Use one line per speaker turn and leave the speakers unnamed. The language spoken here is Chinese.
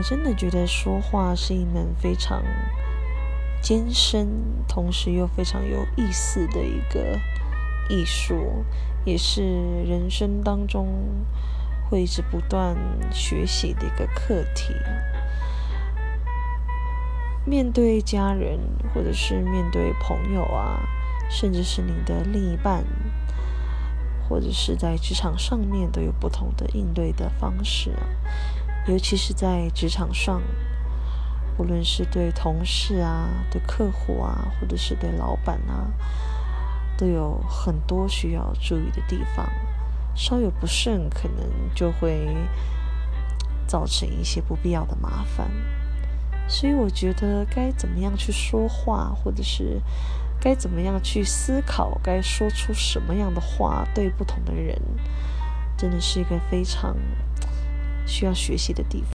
我真的觉得说话是一门非常艰深，同时又非常有意思的一个艺术，也是人生当中会一直不断学习的一个课题。面对家人，或者是面对朋友啊，甚至是你的另一半，或者是在职场上面，都有不同的应对的方式啊。尤其是在职场上，无论是对同事啊、对客户啊，或者是对老板啊，都有很多需要注意的地方。稍有不慎，可能就会造成一些不必要的麻烦。所以我觉得该怎么样去说话，或者是该怎么样去思考，该说出什么样的话，对不同的人，真的是一个非常需要学习的地方。